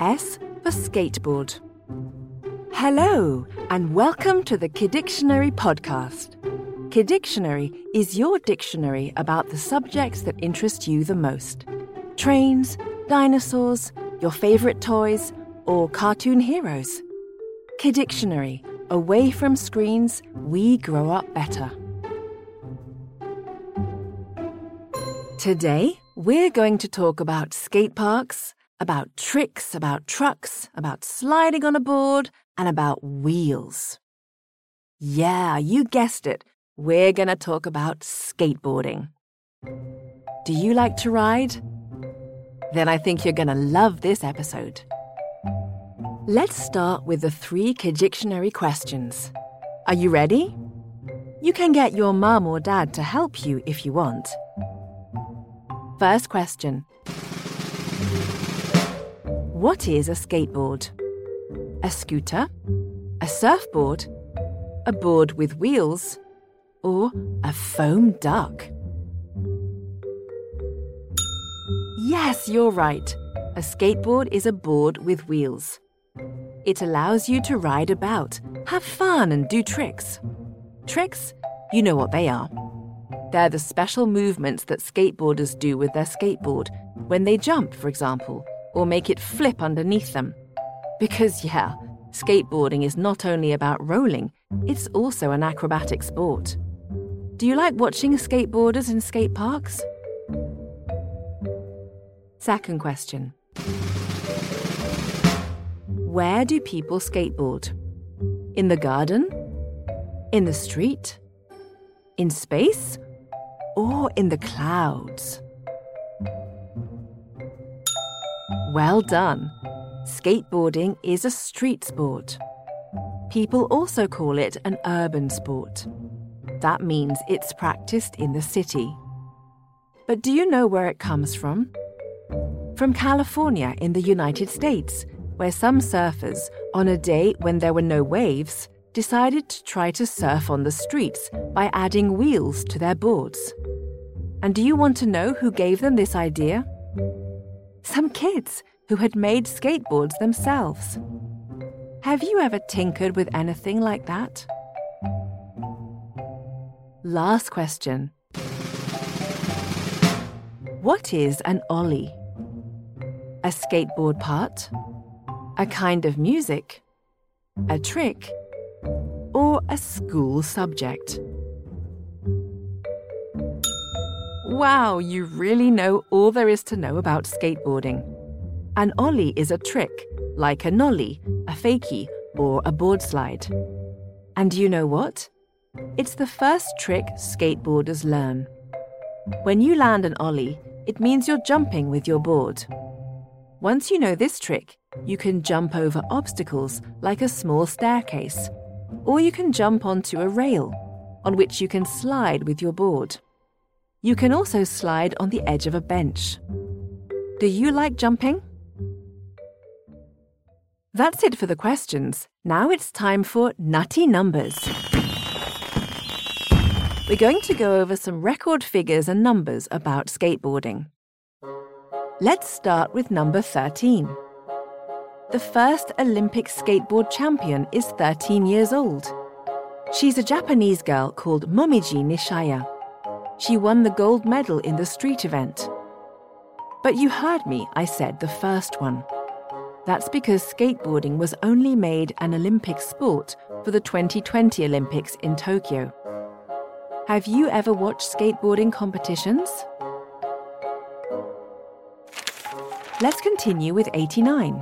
S for skateboard. Hello, and welcome to the Kidictionary podcast. Kidictionary is your dictionary about the subjects that interest you the most trains, dinosaurs, your favourite toys, or cartoon heroes. Kidictionary, away from screens, we grow up better. Today, we're going to talk about skate parks, about tricks, about trucks, about sliding on a board, and about wheels. Yeah, you guessed it. We're going to talk about skateboarding. Do you like to ride? Then I think you're going to love this episode. Let's start with the three Kidictionary questions. Are you ready? You can get your mum or dad to help you if you want. First question What is a skateboard? A scooter? A surfboard? A board with wheels? Or a foam duck? Yes, you're right. A skateboard is a board with wheels. It allows you to ride about, have fun, and do tricks. Tricks? You know what they are. They're the special movements that skateboarders do with their skateboard when they jump, for example, or make it flip underneath them. Because, yeah, skateboarding is not only about rolling, it's also an acrobatic sport. Do you like watching skateboarders in skate parks? Second question Where do people skateboard? In the garden? In the street? In space? Or in the clouds? Well done. Skateboarding is a street sport. People also call it an urban sport. That means it's practiced in the city. But do you know where it comes from? From California in the United States, where some surfers, on a day when there were no waves, decided to try to surf on the streets by adding wheels to their boards. And do you want to know who gave them this idea? Some kids who had made skateboards themselves. Have you ever tinkered with anything like that? Last question. What is an ollie? A skateboard part? A kind of music? A trick? Or a school subject? Wow, you really know all there is to know about skateboarding. An ollie is a trick, like a nollie, a fakie, or a board slide. And you know what? It's the first trick skateboarders learn. When you land an ollie, it means you're jumping with your board. Once you know this trick, you can jump over obstacles like a small staircase, or you can jump onto a rail on which you can slide with your board. You can also slide on the edge of a bench. Do you like jumping? That's it for the questions. Now it's time for nutty numbers. We're going to go over some record figures and numbers about skateboarding. Let's start with number 13. The first Olympic skateboard champion is 13 years old. She's a Japanese girl called Momiji Nishiya. She won the gold medal in the street event. But you heard me, I said the first one. That's because skateboarding was only made an Olympic sport for the 2020 Olympics in Tokyo. Have you ever watched skateboarding competitions? Let's continue with 89.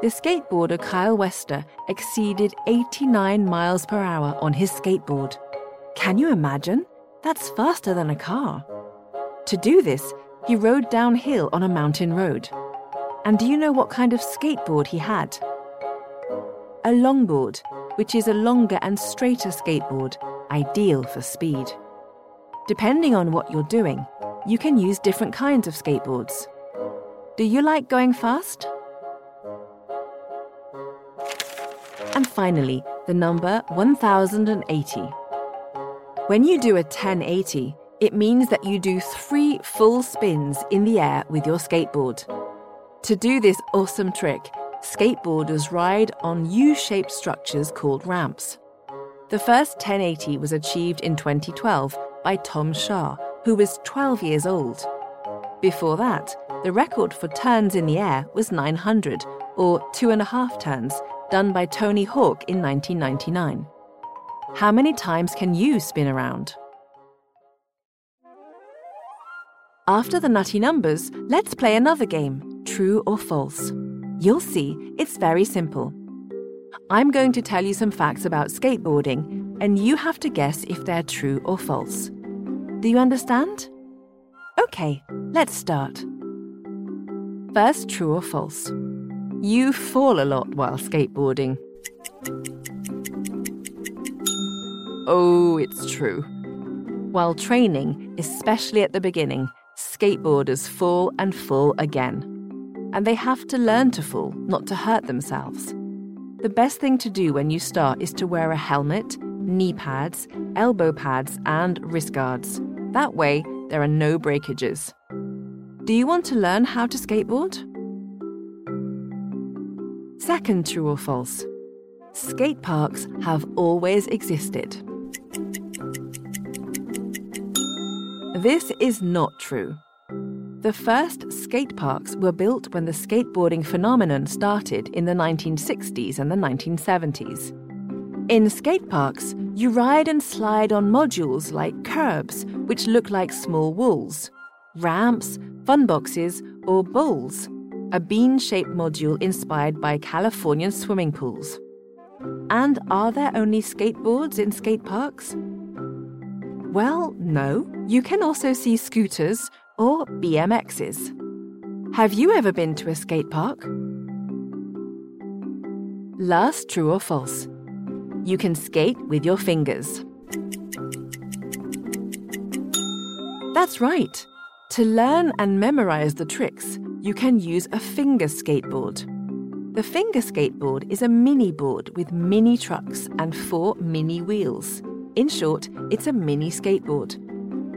The skateboarder Kyle Wester exceeded 89 miles per hour on his skateboard. Can you imagine? That's faster than a car. To do this, he rode downhill on a mountain road. And do you know what kind of skateboard he had? A longboard, which is a longer and straighter skateboard, ideal for speed. Depending on what you're doing, you can use different kinds of skateboards. Do you like going fast? And finally, the number 1080. When you do a 1080, it means that you do three full spins in the air with your skateboard. To do this awesome trick, skateboarders ride on U shaped structures called ramps. The first 1080 was achieved in 2012 by Tom Schaar, who was 12 years old. Before that, the record for turns in the air was 900, or two and a half turns, done by Tony Hawk in 1999. How many times can you spin around? After the nutty numbers, let's play another game true or false. You'll see it's very simple. I'm going to tell you some facts about skateboarding, and you have to guess if they're true or false. Do you understand? Okay, let's start. First, true or false? You fall a lot while skateboarding. Oh, it's true. While training, especially at the beginning, skateboarders fall and fall again. And they have to learn to fall, not to hurt themselves. The best thing to do when you start is to wear a helmet, knee pads, elbow pads, and wrist guards. That way, there are no breakages. Do you want to learn how to skateboard? Second, true or false? Skate parks have always existed. This is not true. The first skate parks were built when the skateboarding phenomenon started in the 1960s and the 1970s. In skate parks, you ride and slide on modules like curbs, which look like small walls, ramps, fun boxes, or bowls, a bean shaped module inspired by Californian swimming pools. And are there only skateboards in skate parks? Well, no. You can also see scooters or BMXs. Have you ever been to a skate park? Last true or false? You can skate with your fingers. That's right. To learn and memorize the tricks, you can use a finger skateboard. The finger skateboard is a mini board with mini trucks and four mini wheels. In short, it's a mini skateboard.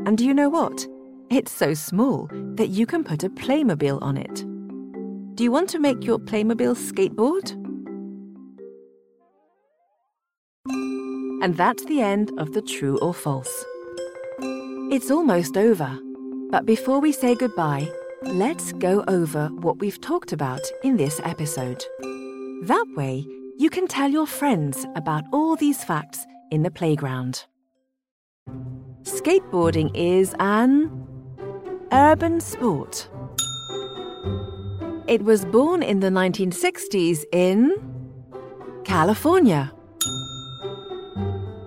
And do you know what? It's so small that you can put a Playmobil on it. Do you want to make your Playmobil skateboard? And that's the end of the true or false. It's almost over. But before we say goodbye, let's go over what we've talked about in this episode. That way, you can tell your friends about all these facts in the playground. Skateboarding is an urban sport. It was born in the 1960s in California.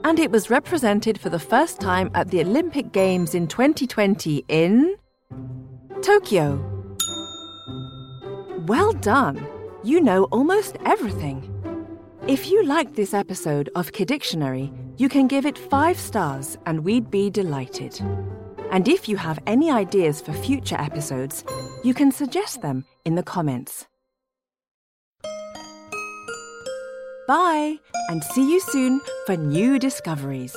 And it was represented for the first time at the Olympic Games in 2020 in Tokyo. Well done! You know almost everything. If you liked this episode of Kidictionary, you can give it five stars and we'd be delighted. And if you have any ideas for future episodes, you can suggest them in the comments. Bye, and see you soon for new discoveries.